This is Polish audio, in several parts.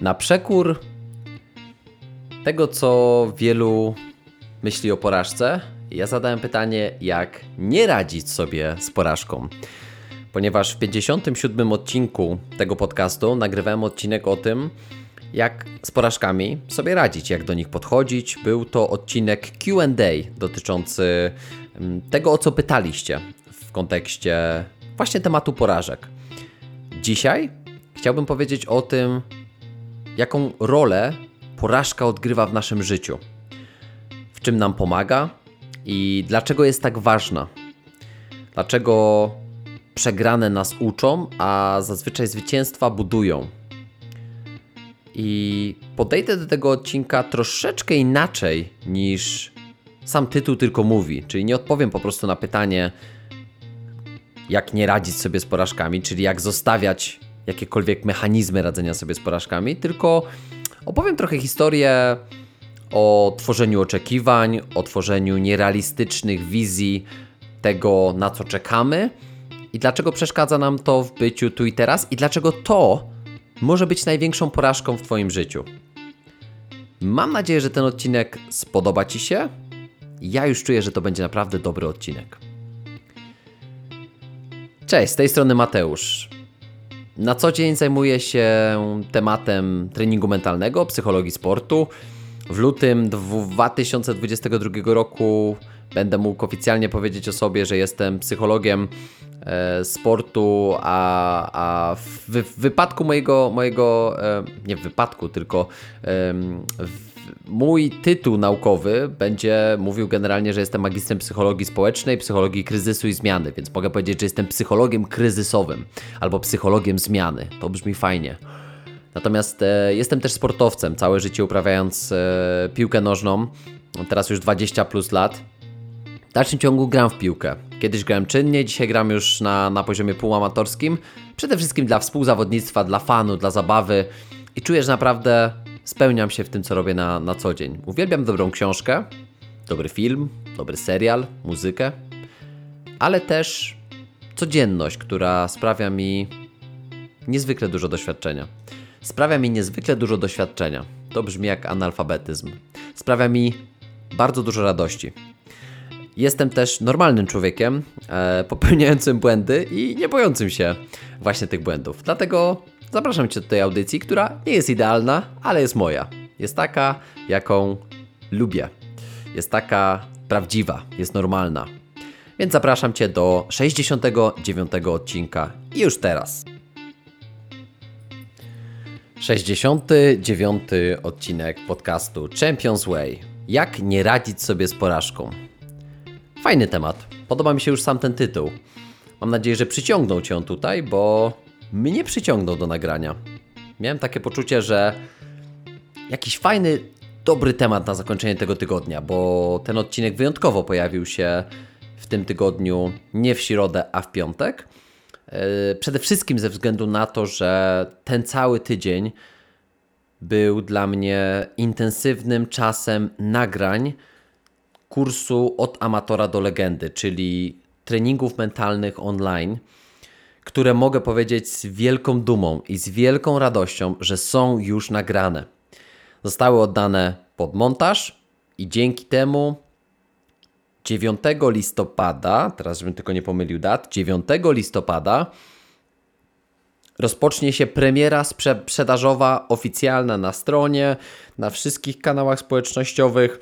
Na przekór tego, co wielu myśli o porażce, ja zadałem pytanie, jak nie radzić sobie z porażką. Ponieważ w 57 odcinku tego podcastu nagrywałem odcinek o tym, jak z porażkami sobie radzić, jak do nich podchodzić. Był to odcinek QA dotyczący mm, tego, o co pytaliście w kontekście właśnie tematu porażek. Dzisiaj chciałbym powiedzieć o tym, jaką rolę porażka odgrywa w naszym życiu, w czym nam pomaga i dlaczego jest tak ważna. Dlaczego przegrane nas uczą, a zazwyczaj zwycięstwa budują. I podejdę do tego odcinka troszeczkę inaczej niż sam tytuł tylko mówi. Czyli nie odpowiem po prostu na pytanie, jak nie radzić sobie z porażkami, czyli jak zostawiać jakiekolwiek mechanizmy radzenia sobie z porażkami, tylko opowiem trochę historię o tworzeniu oczekiwań, o tworzeniu nierealistycznych wizji tego, na co czekamy i dlaczego przeszkadza nam to w byciu tu i teraz i dlaczego to może być największą porażką w Twoim życiu. Mam nadzieję, że ten odcinek spodoba Ci się. Ja już czuję, że to będzie naprawdę dobry odcinek. Cześć, z tej strony Mateusz. Na co dzień zajmuję się tematem treningu mentalnego, psychologii sportu. W lutym 2022 roku będę mógł oficjalnie powiedzieć o sobie, że jestem psychologiem e, sportu, a, a w, w, wypadku mojego, mojego e, nie w wypadku, tylko e, w, mój tytuł naukowy będzie mówił generalnie, że jestem magistrem psychologii społecznej, psychologii kryzysu i zmiany, więc mogę powiedzieć, że jestem psychologiem kryzysowym albo psychologiem zmiany. To brzmi fajnie. Natomiast e, jestem też sportowcem, całe życie uprawiając e, piłkę nożną, teraz już 20 plus lat. W dalszym ciągu gram w piłkę. Kiedyś grałem czynnie, dzisiaj gram już na, na poziomie półamatorskim. Przede wszystkim dla współzawodnictwa, dla fanu, dla zabawy i czuję, że naprawdę spełniam się w tym, co robię na, na co dzień. Uwielbiam dobrą książkę, dobry film, dobry serial, muzykę, ale też codzienność, która sprawia mi niezwykle dużo doświadczenia. Sprawia mi niezwykle dużo doświadczenia. To brzmi jak analfabetyzm. Sprawia mi bardzo dużo radości. Jestem też normalnym człowiekiem, e, popełniającym błędy i nie bojącym się właśnie tych błędów. Dlatego zapraszam Cię do tej audycji, która nie jest idealna, ale jest moja. Jest taka, jaką lubię. Jest taka prawdziwa, jest normalna. Więc zapraszam Cię do 69 odcinka i już teraz. 69 odcinek podcastu Champions Way. Jak nie radzić sobie z porażką? Fajny temat. Podoba mi się już sam ten tytuł. Mam nadzieję, że przyciągnął Cię tutaj, bo mnie przyciągnął do nagrania. Miałem takie poczucie, że jakiś fajny, dobry temat na zakończenie tego tygodnia, bo ten odcinek wyjątkowo pojawił się w tym tygodniu nie w środę, a w piątek. E, przede wszystkim ze względu na to, że ten cały tydzień był dla mnie intensywnym czasem nagrań kursu od amatora do legendy, czyli treningów mentalnych online, które mogę powiedzieć z wielką dumą i z wielką radością, że są już nagrane. Zostały oddane pod montaż i dzięki temu 9 listopada, teraz żebym tylko nie pomylił dat, 9 listopada rozpocznie się premiera sprzedażowa oficjalna na stronie, na wszystkich kanałach społecznościowych,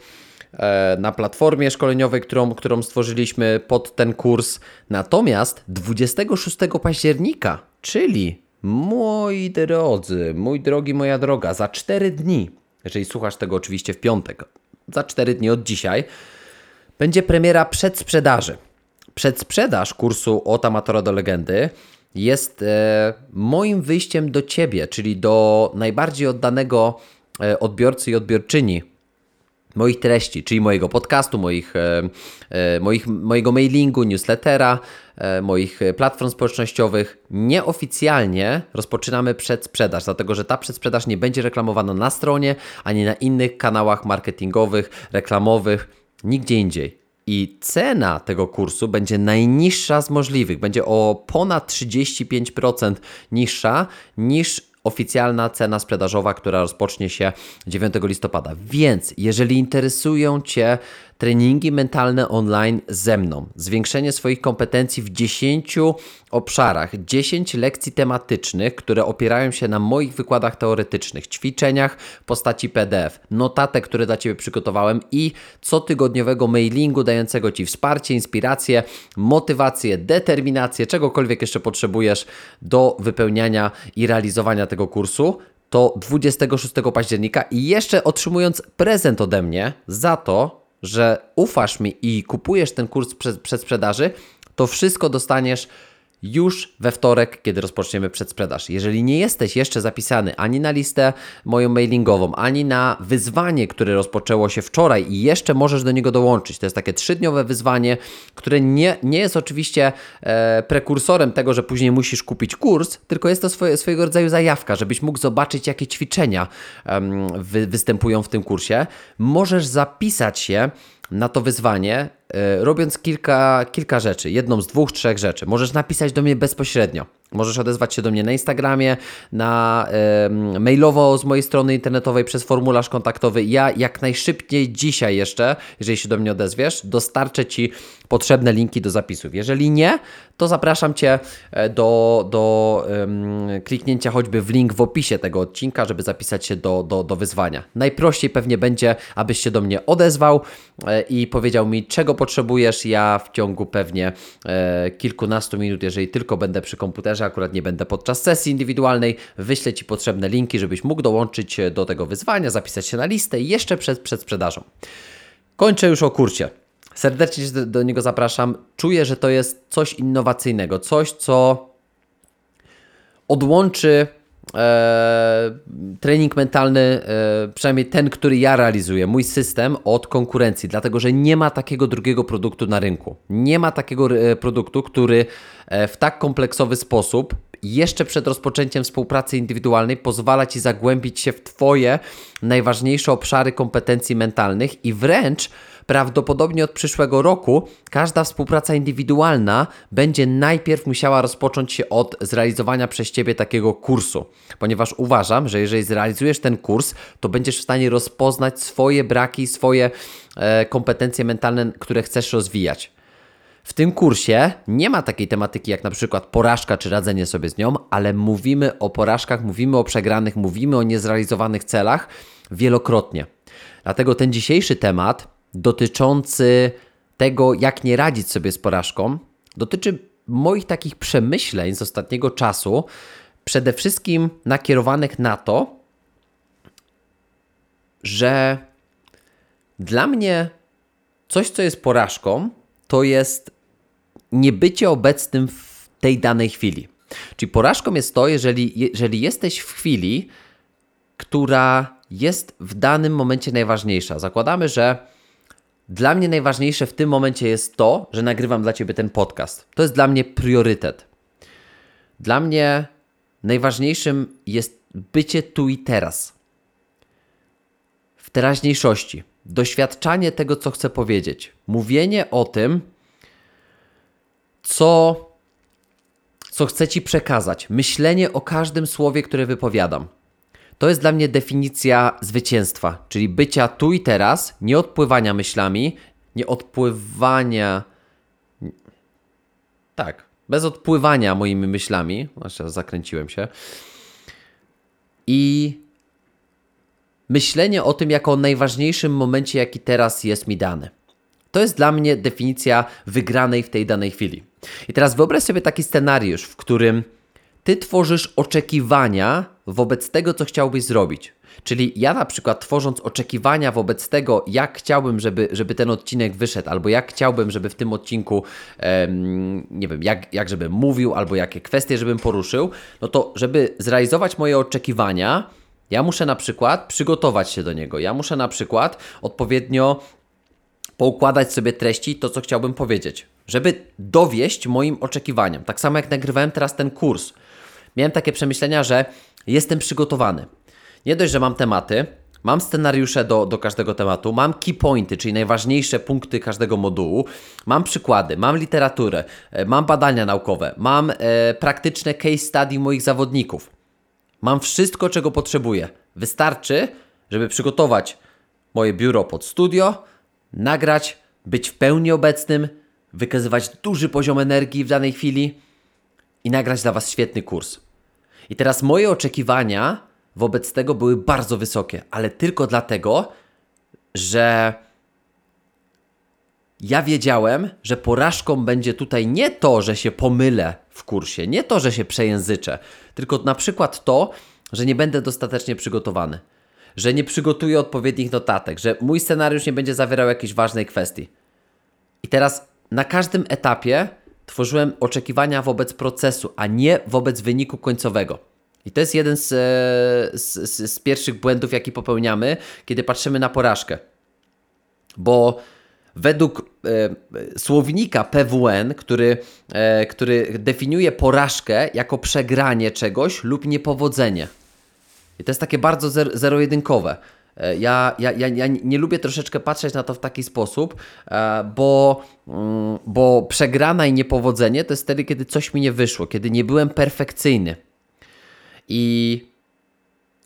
na platformie szkoleniowej, którą, którą stworzyliśmy pod ten kurs. Natomiast 26 października, czyli moi drodzy, mój drogi, moja droga, za 4 dni, jeżeli słuchasz tego oczywiście w piątek, za 4 dni od dzisiaj, będzie premiera przedsprzedaży. Przedsprzedaż kursu od amatora do legendy jest e, moim wyjściem do ciebie, czyli do najbardziej oddanego e, odbiorcy i odbiorczyni moich treści, czyli mojego podcastu, moich, e, e moich, mojego mailingu, newslettera, e, moich platform społecznościowych. Nieoficjalnie rozpoczynamy przedsprzedaż, dlatego że ta przedsprzedaż nie będzie reklamowana na stronie ani na innych kanałach marketingowych, reklamowych nigdzie indziej. I cena tego kursu będzie najniższa z możliwych. Będzie o ponad 35% niższa niż oficjalna cena sprzedażowa, która rozpocznie się 9 listopada. Więc jeżeli interesują Cię treningi mentalne online ze mną, zwiększenie swoich kompetencji w 10 obszarach, 10 lekcji tematycznych, które opierają się na moich wykładach teoretycznych, ćwiczeniach w postaci PDF, notatek, które dla Ciebie przygotowałem i cotygodniowego mailingu dającego Ci wsparcie, inspirację, motywację, determinację, czegokolwiek jeszcze potrzebujesz do wypełniania i realizowania tego kursu. To 26 października i jeszcze otrzymując prezent ode mnie za to, że ufasz mi i kupujesz ten kurs przed, przed sprzedaży, to wszystko dostaniesz już we wtorek, kiedy rozpoczniemy przedsprzedaż. Jeżeli nie jesteś jeszcze zapisany ani na listę moją mailingową, ani na wyzwanie, które rozpoczęło się wczoraj i jeszcze możesz do niego dołączyć, to jest takie trzydniowe wyzwanie, które nie, nie jest oczywiście e, prekursorem tego, że później musisz kupić kurs, tylko jest to swoje, swojego rodzaju zajawka, żebyś mógł zobaczyć, jakie ćwiczenia wy, występują w tym kursie. Możesz zapisać się na to wyzwanie, e, robiąc kilka, kilka rzeczy, jedną z dwóch, trzech rzeczy. Możesz napisać do mnie bezpośrednio. Możesz odezwać się do mnie na Instagramie, na mailowo z mojej strony internetowej przez formularz kontaktowy. Ja jak najszybciej dzisiaj jeszcze, jeżeli się do mnie odezwiesz, dostarczę Ci potrzebne linki do zapisów. Jeżeli nie, to zapraszam Cię e, do, do kliknięcia choćby w link w opisie tego odcinka, żeby zapisać się do, do, do wyzwania. Najprościej pewnie będzie, abyś się do mnie odezwał e, i powiedział mi, czego potrzebujesz. Ja w ciągu pewnie e, kilkunastu minut, jeżeli tylko będę przy komputerze, akurat nie będę podczas sesji indywidualnej, wyślę Ci potrzebne linki, żebyś mógł dołączyć do tego wyzwania, zapisać się na listę jeszcze przed, przed sprzedażą. Kończę już o kurcie. Serdecznie do, do niego zapraszam. Czuję, że to jest coś innowacyjnego, coś, co odłączy e, trening mentalny, e, przynajmniej ten, który ja realizuję, mój system od konkurencji, dlatego że nie ma takiego drugiego produktu na rynku. Nie ma takiego e, produktu, który e, w tak kompleksowy sposób jeszcze przed rozpoczęciem współpracy indywidualnej pozwala Ci zagłębić się w Twoje najważniejsze obszary kompetencji mentalnych i wręcz prawdopodobnie od przyszłego roku każda współpraca indywidualna będzie najpierw musiała rozpocząć się od zrealizowania przez Ciebie takiego kursu, ponieważ uważam, że jeżeli zrealizujesz ten kurs, to będziesz w stanie rozpoznać swoje braki, swoje e, kompetencje mentalne, które chcesz rozwijać. W tym kursie nie ma takiej tematyki jak na przykład porażka czy radzenie sobie z nią, ale mówimy o porażkach, mówimy o przegranych, mówimy o niezrealizowanych celach wielokrotnie. Dlatego ten dzisiejszy temat dotyczący tego, jak nie radzić sobie z porażką, dotyczy moich takich przemyśleń z ostatniego czasu, przede wszystkim nakierowanych na to, że dla mnie coś, co jest porażką, to jest niebycie obecnym w tej danej chwili. Czyli porażką jest to, jeżeli, jeżeli jesteś w chwili, która jest w danym momencie najważniejsza. Zakładamy, że dla mnie najważniejsze w tym momencie jest to, że nagrywam dla Ciebie ten podcast. To jest dla mnie priorytet. Dla mnie najważniejszym jest bycie tu i teraz. W teraźniejszości. Doświadczanie tego, co chcę powiedzieć. Mówienie o tym, co, co chcę Ci przekazać. Myślenie o każdym słowie, które wypowiadam. To jest dla mnie definicja zwycięstwa, czyli bycia tu i teraz, nie odpływania myślami, nie odpływania. Tak, bez odpływania moimi myślami. Jeszcze zakręciłem się. I myślenie o tym jako o najważniejszym momencie, jaki teraz jest mi dany. To jest dla mnie definicja wygranej w tej danej chwili. I teraz wyobraź sobie taki scenariusz, w którym ty tworzysz oczekiwania wobec tego, co chciałbyś zrobić. Czyli ja na przykład tworząc oczekiwania wobec tego, jak chciałbym, żeby, żeby ten odcinek wyszedł, albo jak chciałbym, żeby w tym odcinku, em, nie wiem, jak, jak żebym mówił, albo jakie kwestie żebym poruszył, no to żeby zrealizować moje oczekiwania, ja muszę na przykład przygotować się do niego. Ja muszę na przykład odpowiednio poukładać sobie treści, to co chciałbym powiedzieć, żeby dowieść moim oczekiwaniom. Tak samo jak nagrywałem teraz ten kurs miałem takie przemyślenia, że jestem przygotowany. Nie dość, że mam tematy, mam scenariusze do, do każdego tematu, mam key pointy, czyli najważniejsze punkty każdego modułu, mam przykłady, mam literaturę, e, mam badania naukowe, mam e, praktyczne case study moich zawodników. Mam wszystko, czego potrzebuję. Wystarczy, żeby przygotować moje biuro pod studio, nagrać, być w pełni obecnym, wykazywać duży poziom energii w danej chwili i nagrać dla Was świetny kurs. I teraz moje oczekiwania wobec tego były bardzo wysokie, ale tylko dlatego, że ja wiedziałem, że porażką będzie tutaj nie to, że się pomylę w kursie, nie to, że się przejęzyczę, tylko na przykład to, że nie będę dostatecznie przygotowany, że nie przygotuję odpowiednich notatek, że mój scenariusz nie będzie zawierał jakiejś ważnej kwestii. I teraz na każdym etapie tworzyłem oczekiwania wobec procesu, a nie wobec wyniku końcowego. I to jest jeden z, e, z, z, z pierwszych błędów, jaki popełniamy, kiedy patrzymy na porażkę. Bo według e, słownika PWN, który, e, który definiuje porażkę jako przegranie czegoś lub niepowodzenie. I to jest takie bardzo zero-jedynkowe. E, ja, ja, ja, ja nie lubię troszeczkę patrzeć na to w taki sposób, e, bo, mm, bo przegrana i niepowodzenie to jest wtedy, kiedy coś mi nie wyszło, kiedy nie byłem perfekcyjny. I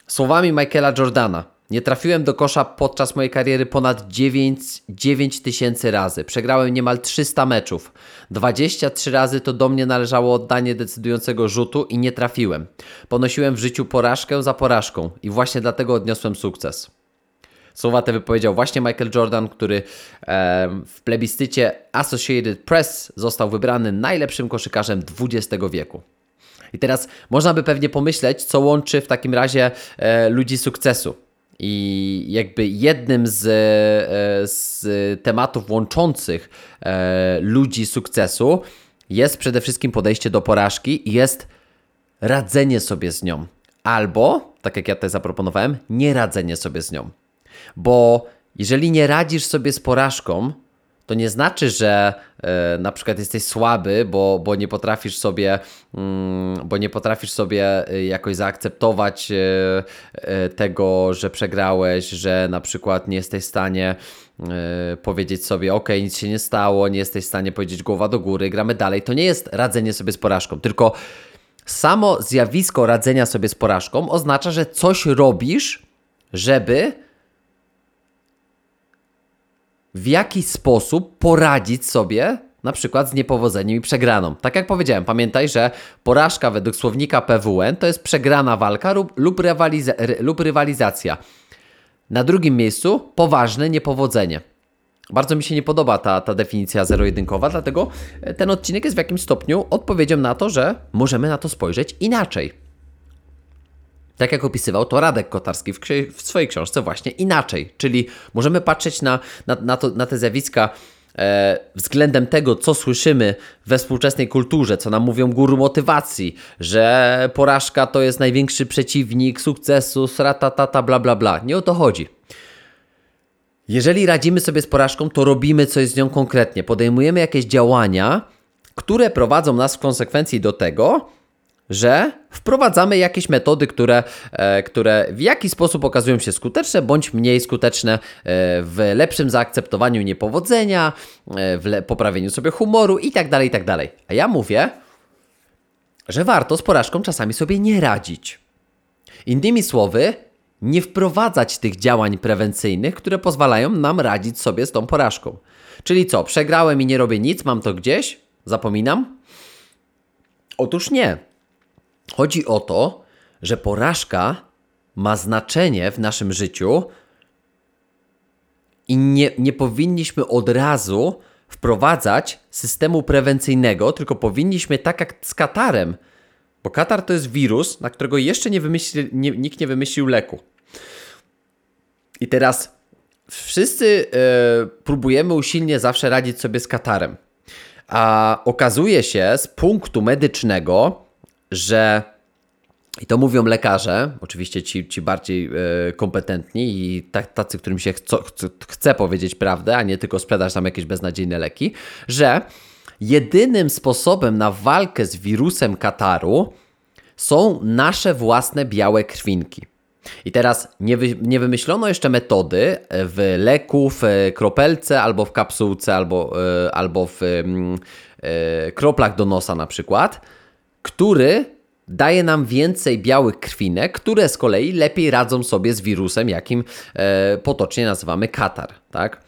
słowami Michaela Jordana, nie trafiłem do kosza podczas mojej kariery ponad 9, 9 tysięcy razy. Przegrałem niemal 300 meczów. 23 razy to do mnie należało oddanie decydującego rzutu i nie trafiłem. Ponosiłem w życiu porażkę za porażką i właśnie dlatego odniosłem sukces. Słowa te wypowiedział właśnie Michael Jordan, który w plebiscycie Associated Press został wybrany najlepszym koszykarzem XX wieku. I teraz można by pewnie pomyśleć, co łączy w takim razie e, ludzi sukcesu. I jakby jednym z, e, z tematów łączących e, ludzi sukcesu jest przede wszystkim podejście do porażki i jest radzenie sobie z nią. Albo, tak jak ja tutaj zaproponowałem, nie radzenie sobie z nią. Bo jeżeli nie radzisz sobie z porażką, to nie znaczy, że e, na przykład jesteś słaby, bo, bo nie potrafisz sobie, mm, bo nie potrafisz sobie e, jakoś zaakceptować e, tego, że przegrałeś, że na przykład nie jesteś w stanie powiedzieć sobie, ok, nic się nie stało, nie jesteś w stanie powiedzieć głowa do góry, gramy dalej. To nie jest radzenie sobie z porażką, tylko samo zjawisko radzenia sobie z porażką oznacza, że coś robisz, żeby w jaki sposób poradzić sobie na przykład z niepowodzeniem i przegraną. Tak jak powiedziałem, pamiętaj, że porażka według słownika PWN to jest przegrana walka lub, lub, rywaliza lub rywalizacja. Na drugim miejscu poważne niepowodzenie. Bardzo mi się nie podoba ta, ta definicja zero-jedynkowa, dlatego ten odcinek jest w jakimś stopniu odpowiedzią na to, że możemy na to spojrzeć inaczej. Tak jak opisywał to Radek Kotarski w, w swojej książce właśnie inaczej. Czyli możemy patrzeć na, na, na, to, na te zjawiska e, względem tego, co słyszymy we współczesnej kulturze, co nam mówią guru motywacji, że porażka to jest największy przeciwnik sukcesu, sratatata, bla bla bla. Nie o to chodzi. Jeżeli radzimy sobie z porażką, to robimy coś z nią konkretnie. Podejmujemy jakieś działania, które prowadzą nas w konsekwencji do tego, że wprowadzamy jakieś metody, które, e, które w jakiś sposób okazują się skuteczne bądź mniej skuteczne e, w lepszym zaakceptowaniu niepowodzenia, e, w poprawieniu sobie humoru itd., tak itd. Tak A ja mówię, że warto z porażką czasami sobie nie radzić. Innymi słowy, nie wprowadzać tych działań prewencyjnych, które pozwalają nam radzić sobie z tą porażką. Czyli co, przegrałem i nie robię nic, mam to gdzieś? Zapominam? Otóż nie. Chodzi o to, że porażka ma znaczenie w naszym życiu i nie, nie powinniśmy od razu wprowadzać systemu prewencyjnego, tylko powinniśmy tak jak z katarem, bo katar to jest wirus, na którego jeszcze nie wymyśli, nie, nikt nie wymyślił leku. I teraz wszyscy yy, próbujemy usilnie zawsze radzić sobie z katarem. A okazuje się z punktu medycznego, że i to mówią lekarze, oczywiście ci, ci bardziej y, kompetentni i tacy, którym się chce, chce powiedzieć prawdę, a nie tylko sprzedać tam jakieś beznadziejne leki, że jedynym sposobem na walkę z wirusem Kataru są nasze własne białe krwinki. I teraz nie, wy, nie wymyślono jeszcze metody w leku, w kropelce, albo w kapsułce, albo, albo w y, kroplach do nosa na przykład, który daje nam więcej białych krwinek, które z kolei lepiej radzą sobie z wirusem, jakim e, potocznie nazywamy katar, tak?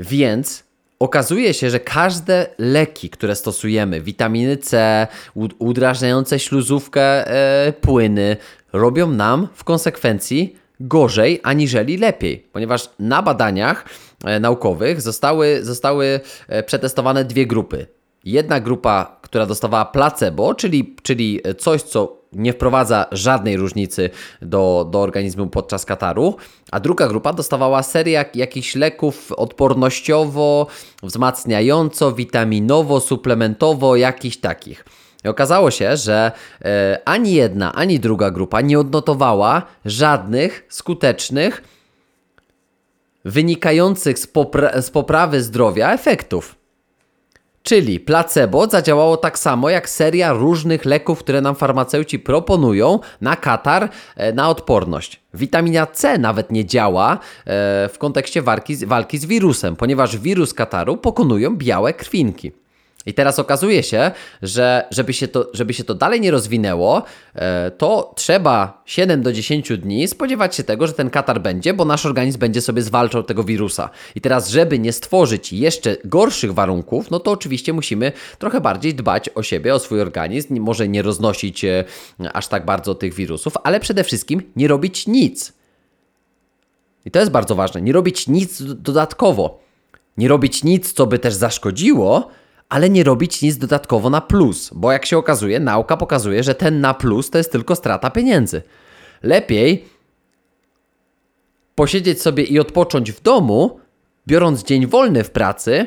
Więc okazuje się, że każde leki, które stosujemy, witaminy C, udrażniające śluzówkę e, płyny, robią nam w konsekwencji gorzej aniżeli lepiej, ponieważ na badaniach e, naukowych zostały, zostały e, przetestowane dwie grupy. Jedna grupa, która dostawała placebo, czyli, czyli coś, co nie wprowadza żadnej różnicy do, do organizmu podczas kataru, a druga grupa dostawała serię jak, jakichś leków odpornościowo, wzmacniająco, witaminowo, suplementowo, jakichś takich. I okazało się, że e, ani jedna, ani druga grupa nie odnotowała żadnych skutecznych, wynikających z, popra z poprawy zdrowia efektów. Czyli placebo zadziałało tak samo jak seria różnych leków, które nam farmaceuci proponują na katar, e, na odporność. Witamina C nawet nie działa e, w kontekście walki z, walki z wirusem, ponieważ wirus kataru pokonują białe krwinki. I teraz okazuje się, że żeby się to, żeby się to dalej nie rozwinęło, e, to trzeba 7 do 10 dni spodziewać się tego, że ten katar będzie, bo nasz organizm będzie sobie zwalczał tego wirusa. I teraz, żeby nie stworzyć jeszcze gorszych warunków, no to oczywiście musimy trochę bardziej dbać o siebie, o swój organizm, może nie roznosić e, aż tak bardzo tych wirusów, ale przede wszystkim nie robić nic. I to jest bardzo ważne, nie robić nic dodatkowo. Nie robić nic, co by też zaszkodziło, ale nie robić nic dodatkowo na plus, bo jak się okazuje, nauka pokazuje, że ten na plus to jest tylko strata pieniędzy. Lepiej posiedzieć sobie i odpocząć w domu, biorąc dzień wolny w pracy,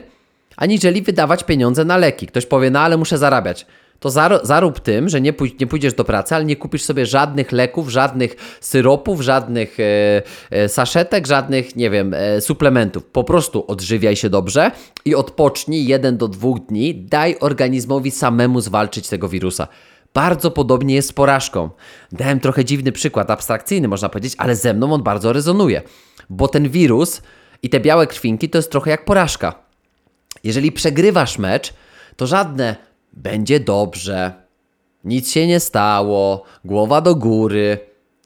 aniżeli wydawać pieniądze na leki. Ktoś powie, no ale muszę zarabiać to zarób tym, że nie, nie pójdziesz do pracy, ale nie kupisz sobie żadnych leków, żadnych syropów, żadnych e, e, saszetek, żadnych, nie wiem, e, suplementów. Po prostu odżywiaj się dobrze i odpocznij jeden do dwóch dni. Daj organizmowi samemu zwalczyć tego wirusa. Bardzo podobnie jest z porażką. Dałem trochę dziwny przykład, abstrakcyjny można powiedzieć, ale ze mną on bardzo rezonuje. Bo ten wirus i te białe krwinki to jest trochę jak porażka. Jeżeli przegrywasz mecz, to żadne będzie dobrze, nic się nie stało, głowa do góry.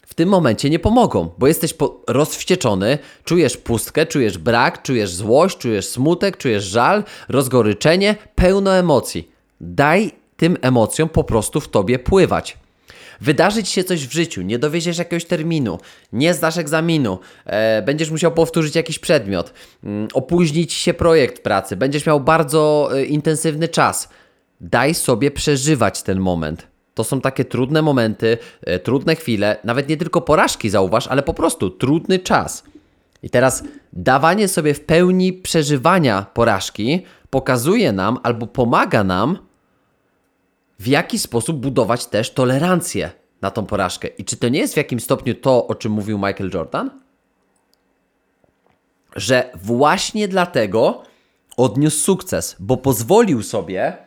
W tym momencie nie pomogą, bo jesteś rozwścieczony, czujesz pustkę, czujesz brak, czujesz złość, czujesz smutek, czujesz żal, rozgoryczenie, pełno emocji. Daj tym emocjom po prostu w tobie pływać. Wydarzyć się coś w życiu, nie dowieziesz jakiegoś terminu, nie zdasz egzaminu, e, będziesz musiał powtórzyć jakiś przedmiot, mm, opóźnić się projekt pracy, będziesz miał bardzo e, intensywny czas daj sobie przeżywać ten moment. To są takie trudne momenty, e, trudne chwile, nawet nie tylko porażki zauważ, ale po prostu trudny czas. I teraz dawanie sobie w pełni przeżywania porażki pokazuje nam albo pomaga nam, w jaki sposób budować też tolerancję na tą porażkę. I czy to nie jest w jakim stopniu to, o czym mówił Michael Jordan? Że właśnie dlatego odniósł sukces, bo pozwolił sobie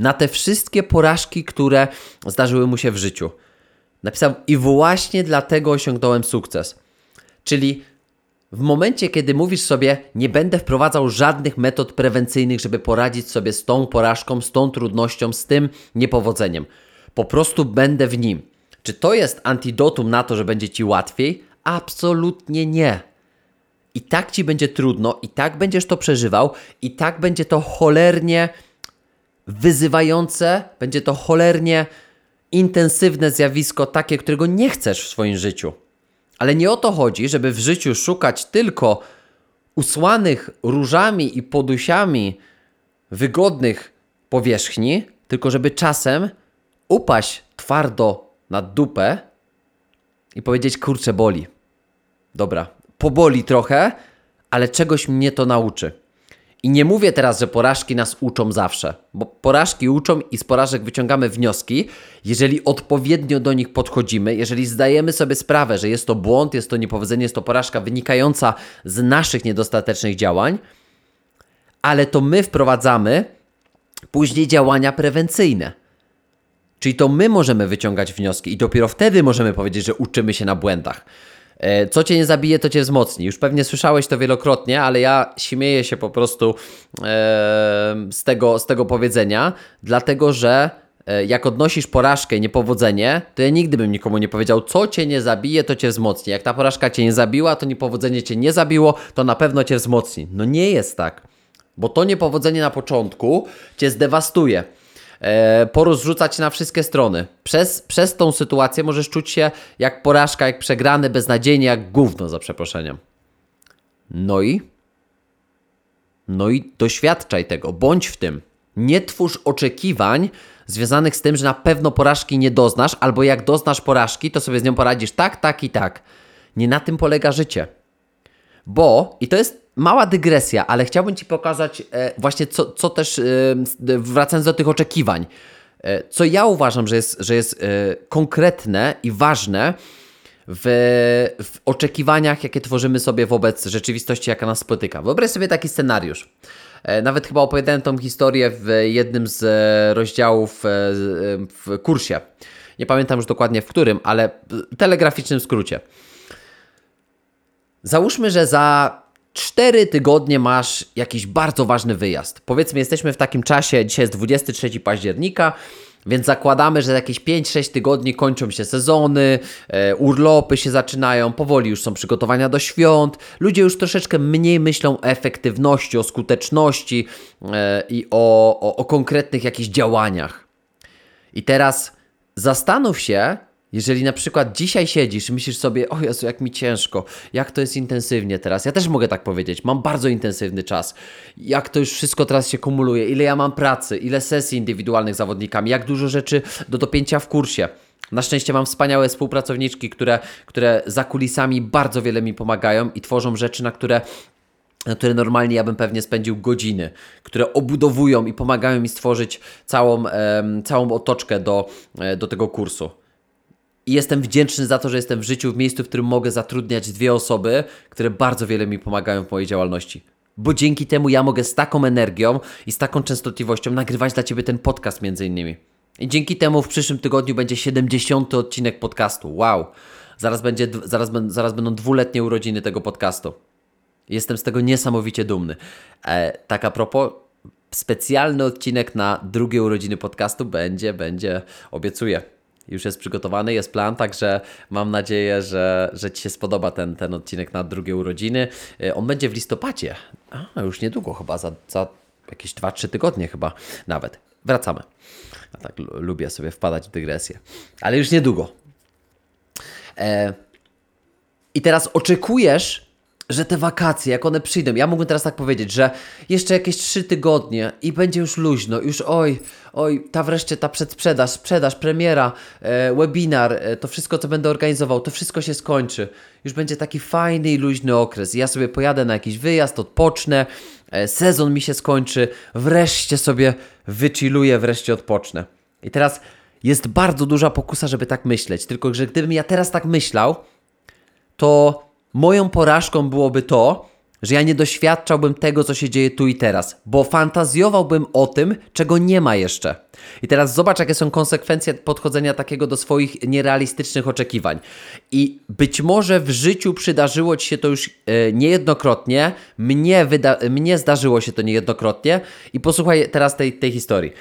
na te wszystkie porażki, które zdarzyły mu się w życiu. Napisał, i właśnie dlatego osiągnąłem sukces. Czyli w momencie, kiedy mówisz sobie, nie będę wprowadzał żadnych metod prewencyjnych, żeby poradzić sobie z tą porażką, z tą trudnością, z tym niepowodzeniem. Po prostu będę w nim. Czy to jest antidotum na to, że będzie ci łatwiej? Absolutnie nie. I tak ci będzie trudno, i tak będziesz to przeżywał, i tak będzie to cholernie wyzywające, będzie to cholernie intensywne zjawisko, takie, którego nie chcesz w swoim życiu. Ale nie o to chodzi, żeby w życiu szukać tylko usłanych różami i podusiami wygodnych powierzchni, tylko żeby czasem upaść twardo na dupę i powiedzieć: Kurczę, boli. Dobra, poboli trochę, ale czegoś mnie to nauczy. I nie mówię teraz, że porażki nas uczą zawsze, bo porażki uczą i z porażek wyciągamy wnioski, jeżeli odpowiednio do nich podchodzimy, jeżeli zdajemy sobie sprawę, że jest to błąd, jest to niepowodzenie, jest to porażka wynikająca z naszych niedostatecznych działań, ale to my wprowadzamy później działania prewencyjne. Czyli to my możemy wyciągać wnioski i dopiero wtedy możemy powiedzieć, że uczymy się na błędach. E, co cię nie zabije, to cię wzmocni. Już pewnie słyszałeś to wielokrotnie, ale ja śmieję się po prostu e, z, tego, z tego powiedzenia, dlatego że e, jak odnosisz porażkę i niepowodzenie, to ja nigdy bym nikomu nie powiedział, co cię nie zabije, to cię wzmocni. Jak ta porażka cię nie zabiła, to niepowodzenie cię nie zabiło, to na pewno cię wzmocni. No nie jest tak, bo to niepowodzenie na początku cię zdewastuje. E, porozrzuca cię na wszystkie strony. Przez, przez tą sytuację możesz czuć się jak porażka, jak przegrany, beznadziejnie, jak gówno, za przeproszeniem. No i? No i doświadczaj tego, bądź w tym. Nie twórz oczekiwań związanych z tym, że na pewno porażki nie doznasz, albo jak doznasz porażki, to sobie z nią poradzisz tak, tak i tak. Nie na tym polega życie. Bo, i to jest mała dygresja, ale chciałbym Ci pokazać e, właśnie, co, co też, e, wracając do tych oczekiwań, e, co ja uważam, że jest, że jest konkretne i ważne w, w oczekiwaniach, jakie tworzymy sobie wobec rzeczywistości, jaka nas spotyka. Wyobraź sobie taki scenariusz. Nawet chyba opowiadałem tą historię w jednym z rozdziałów w kursie. Nie pamiętam już dokładnie w którym, ale w telegraficznym skrócie. Załóżmy, że za 4 tygodnie masz jakiś bardzo ważny wyjazd. Powiedzmy, jesteśmy w takim czasie, dzisiaj jest 23 października, więc zakładamy, że jakieś 5-6 tygodni kończą się sezony, e, urlopy się zaczynają, powoli już są przygotowania do świąt. Ludzie już troszeczkę mniej myślą o efektywności, o skuteczności e, i o, o, o konkretnych jakichś działaniach. I teraz zastanów się, jeżeli na przykład dzisiaj siedzisz i myślisz sobie, o Jezu, jak mi ciężko, jak to jest intensywnie teraz. Ja też mogę tak powiedzieć, mam bardzo intensywny czas. Jak to już wszystko teraz się kumuluje, ile ja mam pracy, ile sesji indywidualnych z zawodnikami, jak dużo rzeczy do dopięcia w kursie. Na szczęście mam wspaniałe współpracowniczki, które, które za kulisami bardzo wiele mi pomagają i tworzą rzeczy, na które na które normalnie ja bym pewnie spędził godziny, które obudowują i pomagają mi stworzyć całą, całą otoczkę do, e, do tego kursu. I jestem wdzięczny za to, że jestem w życiu, w miejscu, w którym mogę zatrudniać dwie osoby, które bardzo wiele mi pomagają w mojej działalności. Bo dzięki temu ja mogę z taką energią i z taką częstotliwością nagrywać dla Ciebie ten podcast między innymi. I dzięki temu w przyszłym tygodniu będzie 70. odcinek podcastu. Wow! Zaraz, będzie, zaraz, zaraz będą dwuletnie urodziny tego podcastu. Jestem z tego niesamowicie dumny. E, tak a propos, specjalny odcinek na drugie urodziny podcastu będzie, będzie, obiecuję. Już jest przygotowany, jest plan, także mam nadzieję, że, że Ci się spodoba ten, ten odcinek na drugie urodziny. E, On będzie w listopadzie, a już niedługo chyba, za, za jakieś 2-3 tygodnie chyba nawet. Wracamy. A tak lu- lubię sobie wpadać w dygresję. Ale już niedługo. E, i teraz oczekujesz, że te wakacje, jak one przyjdą, ja mógłbym teraz tak powiedzieć, że jeszcze jakieś trzy tygodnie i będzie już luźno, już oj, oj, ta wreszcie ta przedsprzedaż, sprzedaż, premiera, e, webinar, e, to wszystko, co będę organizował, to wszystko się skończy. Już będzie taki fajny i luźny okres. Ja sobie pojadę na jakiś wyjazd, odpocznę, e, sezon mi się skończy, wreszcie sobie wychilluję, wreszcie odpocznę. I teraz jest bardzo duża pokusa, żeby tak myśleć, tylko że gdybym ja teraz tak myślał, to moją porażką byłoby to, że ja nie doświadczałbym tego, co się dzieje tu i teraz, bo fantazjowałbym o tym, czego nie ma jeszcze. I teraz zobacz, jakie są konsekwencje podchodzenia takiego do swoich nierealistycznych oczekiwań. I być może w życiu przydarzyło ci się to już e, niejednokrotnie, mnie, wyda- mnie zdarzyło się to niejednokrotnie. I posłuchaj teraz tej, tej historii.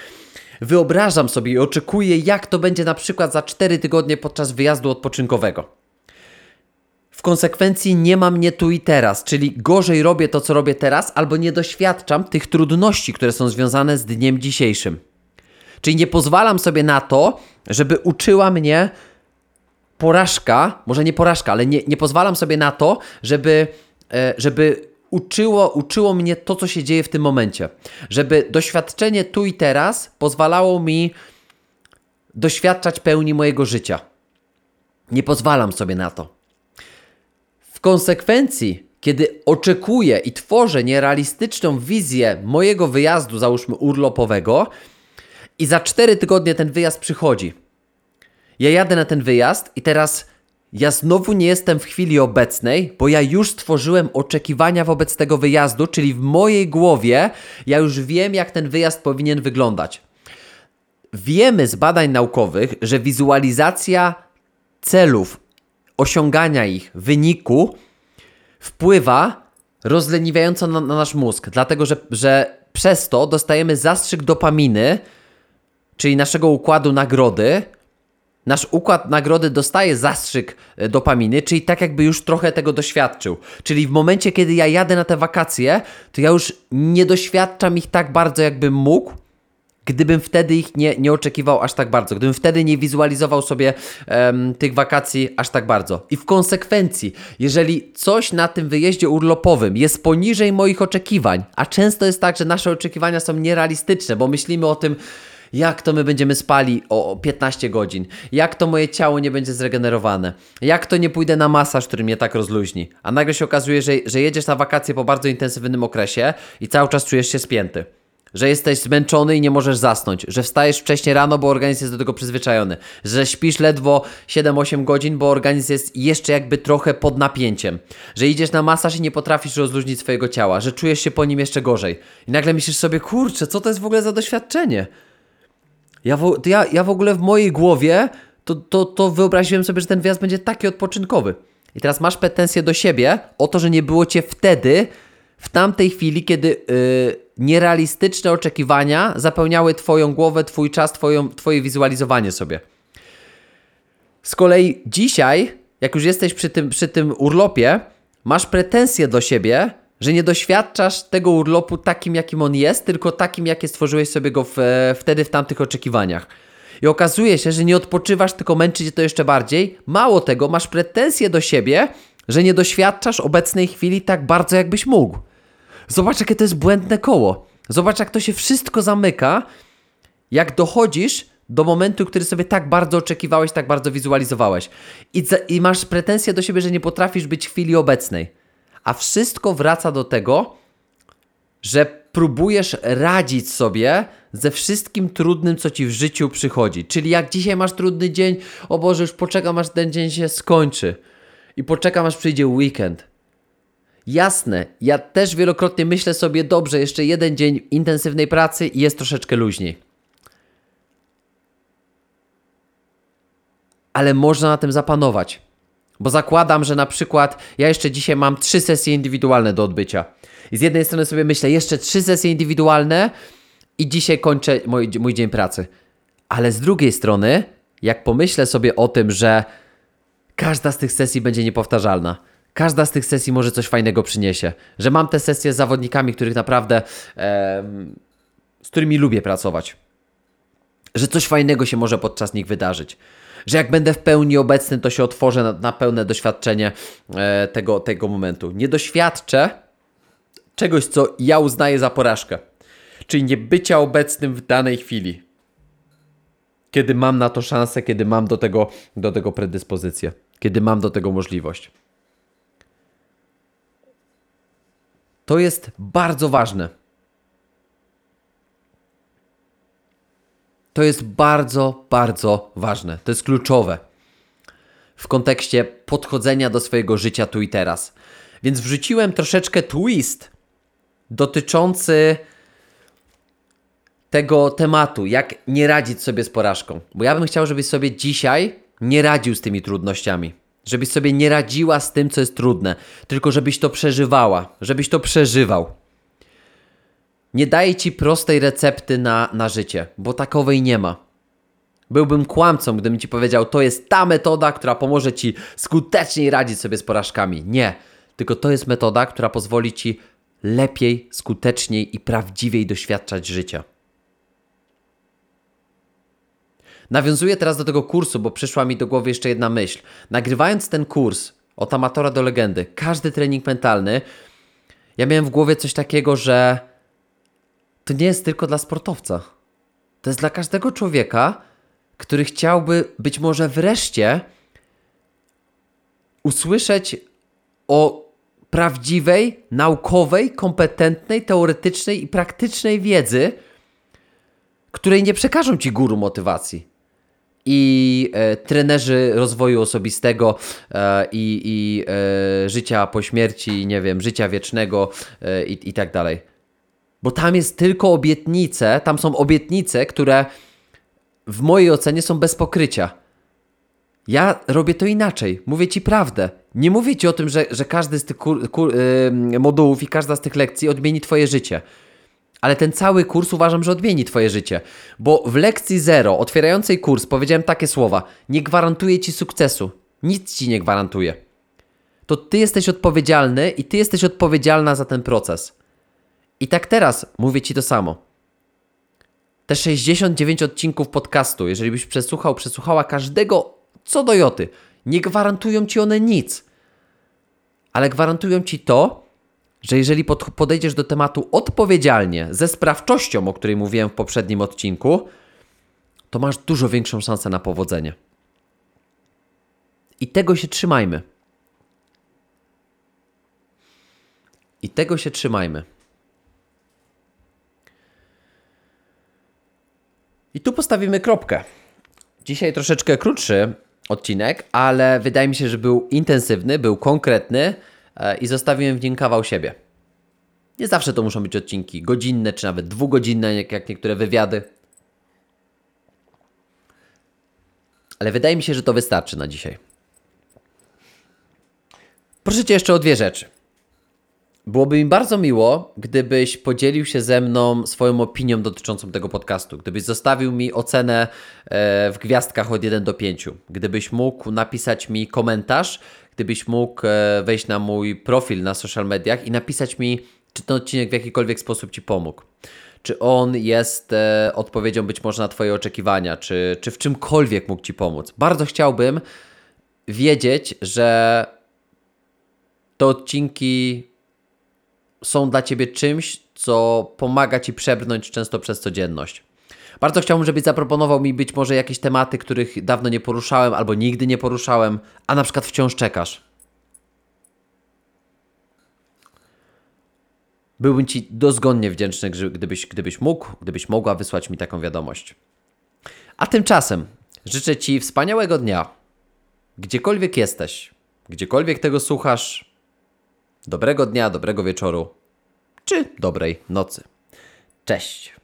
Wyobrażam sobie i oczekuję, jak to będzie na przykład za 4 tygodnie podczas wyjazdu odpoczynkowego. W konsekwencji nie mam mnie tu i teraz, czyli gorzej robię to, co robię teraz, albo nie doświadczam tych trudności, które są związane z dniem dzisiejszym. Czyli nie pozwalam sobie na to, żeby uczyła mnie porażka, może nie porażka, ale nie, nie pozwalam sobie na to, żeby, e, żeby uczyło, uczyło mnie to, co się dzieje w tym momencie. Żeby doświadczenie tu i teraz pozwalało mi doświadczać pełni mojego życia. Nie pozwalam sobie na to. W konsekwencji, kiedy oczekuję i tworzę nierealistyczną wizję mojego wyjazdu, załóżmy urlopowego, i za 4 tygodnie ten wyjazd przychodzi. Ja jadę na ten wyjazd i teraz ja znowu nie jestem w chwili obecnej, bo ja już stworzyłem oczekiwania wobec tego wyjazdu, czyli w mojej głowie ja już wiem, jak ten wyjazd powinien wyglądać. Wiemy z badań naukowych, że wizualizacja celów, osiągania ich, wyniku wpływa rozleniwiająco na, na nasz mózg, dlatego że, że przez to dostajemy zastrzyk dopaminy, czyli naszego układu nagrody, nasz układ nagrody dostaje zastrzyk e, dopaminy, czyli tak jakby już trochę tego doświadczył. Czyli w momencie, kiedy ja jadę na te wakacje, to ja już nie doświadczam ich tak bardzo, jakbym mógł, gdybym wtedy ich nie, nie oczekiwał aż tak bardzo, gdybym wtedy nie wizualizował sobie em, tych wakacji aż tak bardzo. I w konsekwencji, jeżeli coś na tym wyjeździe urlopowym jest poniżej moich oczekiwań, a często jest tak, że nasze oczekiwania są nierealistyczne, bo myślimy o tym, jak to my będziemy spali o 15 godzin, jak to moje ciało nie będzie zregenerowane, jak to nie pójdę na masaż, który mnie tak rozluźni. A nagle się okazuje, że, że jedziesz na wakacje po bardzo intensywnym okresie i cały czas czujesz się spięty. Że jesteś zmęczony i nie możesz zasnąć, że wstajesz wcześniej rano, bo organizm jest do tego przyzwyczajony, że śpisz ledwo 7-8 godzin, bo organizm jest jeszcze jakby trochę pod napięciem, że idziesz na masaż i nie potrafisz rozluźnić swojego ciała, że czujesz się po nim jeszcze gorzej. I nagle myślisz sobie, kurczę, co to jest w ogóle za doświadczenie? Ja w, ja, ja w ogóle w mojej głowie to, to, to wyobraziłem sobie, że ten wyjazd będzie taki odpoczynkowy. I teraz masz pretensje do siebie o to, że nie było cię wtedy, w tamtej chwili, kiedy yy, nierealistyczne oczekiwania zapełniały twoją głowę, twój czas, twoją, twoje wizualizowanie sobie. Z kolei dzisiaj, jak już jesteś przy tym, przy tym urlopie, masz pretensje do siebie, że nie doświadczasz tego urlopu takim, jakim on jest, tylko takim, jakie stworzyłeś sobie go w, wtedy w tamtych oczekiwaniach. I okazuje się, że nie odpoczywasz, tylko męczy cię to jeszcze bardziej. Mało tego, masz pretensje do siebie, że nie doświadczasz obecnej chwili tak bardzo, jakbyś mógł. Zobacz, jakie to jest błędne koło. Zobacz, jak to się wszystko zamyka, jak dochodzisz do momentu, który sobie tak bardzo oczekiwałeś, tak bardzo wizualizowałeś. I, I masz pretensje do siebie, że nie potrafisz być w chwili obecnej. A wszystko wraca do tego, że próbujesz radzić sobie ze wszystkim trudnym, co ci w życiu przychodzi. Czyli jak dzisiaj masz trudny dzień, o Boże, już poczekam, aż ten dzień się skończy. I poczekam, aż przyjdzie weekend. Jasne, ja też wielokrotnie myślę sobie, dobrze, jeszcze jeden dzień intensywnej pracy i jest troszeczkę luźniej. Ale można na tym zapanować. Bo zakładam, że na przykład ja jeszcze dzisiaj mam trzy sesje indywidualne do odbycia. I z jednej strony sobie myślę, jeszcze trzy sesje indywidualne i dzisiaj kończę mój, mój dzień pracy. Ale z drugiej strony, jak pomyślę sobie o tym, że każda z tych sesji będzie niepowtarzalna, każda z tych sesji może coś fajnego przyniesie, że mam te sesje z zawodnikami, których naprawdę, e, z którymi lubię pracować, że coś fajnego się może podczas nich wydarzyć. Że jak będę w pełni obecny, to się otworzę na, na pełne doświadczenie e, tego, tego momentu. Nie doświadczę czegoś, co ja uznaję za porażkę, czyli nie bycia obecnym w danej chwili, kiedy mam na to szansę, kiedy mam do tego, do tego predyspozycję, kiedy mam do tego możliwość. To jest bardzo ważne. To jest bardzo, bardzo ważne. To jest kluczowe w kontekście podchodzenia do swojego życia tu i teraz. Więc wrzuciłem troszeczkę twist dotyczący tego tematu, jak nie radzić sobie z porażką. Bo ja bym chciał, żebyś sobie dzisiaj nie radził z tymi trudnościami. Żebyś sobie nie radziła z tym, co jest trudne, tylko żebyś to przeżywała, żebyś to przeżywał. Nie daję ci prostej recepty na, na życie, bo takowej nie ma. Byłbym kłamcą, gdybym ci powiedział, to jest ta metoda, która pomoże ci skuteczniej radzić sobie z porażkami. Nie, tylko to jest metoda, która pozwoli ci lepiej, skuteczniej i prawdziwiej doświadczać życia. Nawiązuję teraz do tego kursu, bo przyszła mi do głowy jeszcze jedna myśl. Nagrywając ten kurs od amatora do legendy, każdy trening mentalny, ja miałem w głowie coś takiego, że to nie jest tylko dla sportowca. To jest dla każdego człowieka, który chciałby być może wreszcie usłyszeć o prawdziwej, naukowej, kompetentnej, teoretycznej i praktycznej wiedzy, której nie przekażą ci guru motywacji i e, trenerzy rozwoju osobistego e, i, e, życia po śmierci, nie wiem, życia wiecznego e, i, i tak dalej. Bo tam jest tylko obietnice, tam są obietnice, które w mojej ocenie są bez pokrycia. Ja robię to inaczej, mówię ci prawdę. Nie mówię ci o tym, że, że każdy z tych kur, kur, modułów i każda z tych lekcji odmieni twoje życie. Ale ten cały kurs uważam, że odmieni Twoje życie. Bo w lekcji zero, otwierającej kurs, powiedziałem takie słowa: Nie gwarantuję Ci sukcesu. Nic Ci nie gwarantuje. To Ty jesteś odpowiedzialny i Ty jesteś odpowiedzialna za ten proces. I tak teraz mówię Ci to samo. Te 69 odcinków podcastu, jeżeli byś przesłuchał, przesłuchała każdego co do joty, nie gwarantują Ci one nic. Ale gwarantują Ci to, że jeżeli pod, podejdziesz do tematu odpowiedzialnie, ze sprawczością, o której mówiłem w poprzednim odcinku, to masz dużo większą szansę na powodzenie. I tego się trzymajmy. I tego się trzymajmy. I tu postawimy kropkę. Dzisiaj troszeczkę krótszy odcinek, ale wydaje mi się, że był intensywny, był konkretny i zostawiłem w nim kawał siebie. Nie zawsze to muszą być odcinki godzinne, czy nawet dwugodzinne, jak, jak niektóre wywiady. Ale wydaje mi się, że to wystarczy na dzisiaj. Proszę Cię jeszcze o dwie rzeczy. Byłoby mi bardzo miło, gdybyś podzielił się ze mną swoją opinią dotyczącą tego podcastu. Gdybyś zostawił mi ocenę e, w gwiazdkach od 1 do 5. Gdybyś mógł napisać mi komentarz, gdybyś mógł e, wejść na mój profil na social mediach i napisać mi, czy ten odcinek w jakikolwiek sposób Ci pomógł. Czy on jest e, odpowiedzią być może na Twoje oczekiwania, czy, czy w czymkolwiek mógł Ci pomóc. Bardzo chciałbym wiedzieć, że te odcinki są dla Ciebie czymś, co pomaga Ci przebrnąć często przez codzienność. Bardzo chciałbym, żebyś zaproponował mi być może jakieś tematy, których dawno nie poruszałem albo nigdy nie poruszałem, a na przykład wciąż czekasz. Byłbym Ci dozgonnie wdzięczny, gdybyś, gdybyś mógł, gdybyś mogła wysłać mi taką wiadomość. A tymczasem życzę Ci wspaniałego dnia, gdziekolwiek jesteś, gdziekolwiek tego słuchasz. Dobrego dnia, dobrego wieczoru, czy dobrej nocy. Cześć.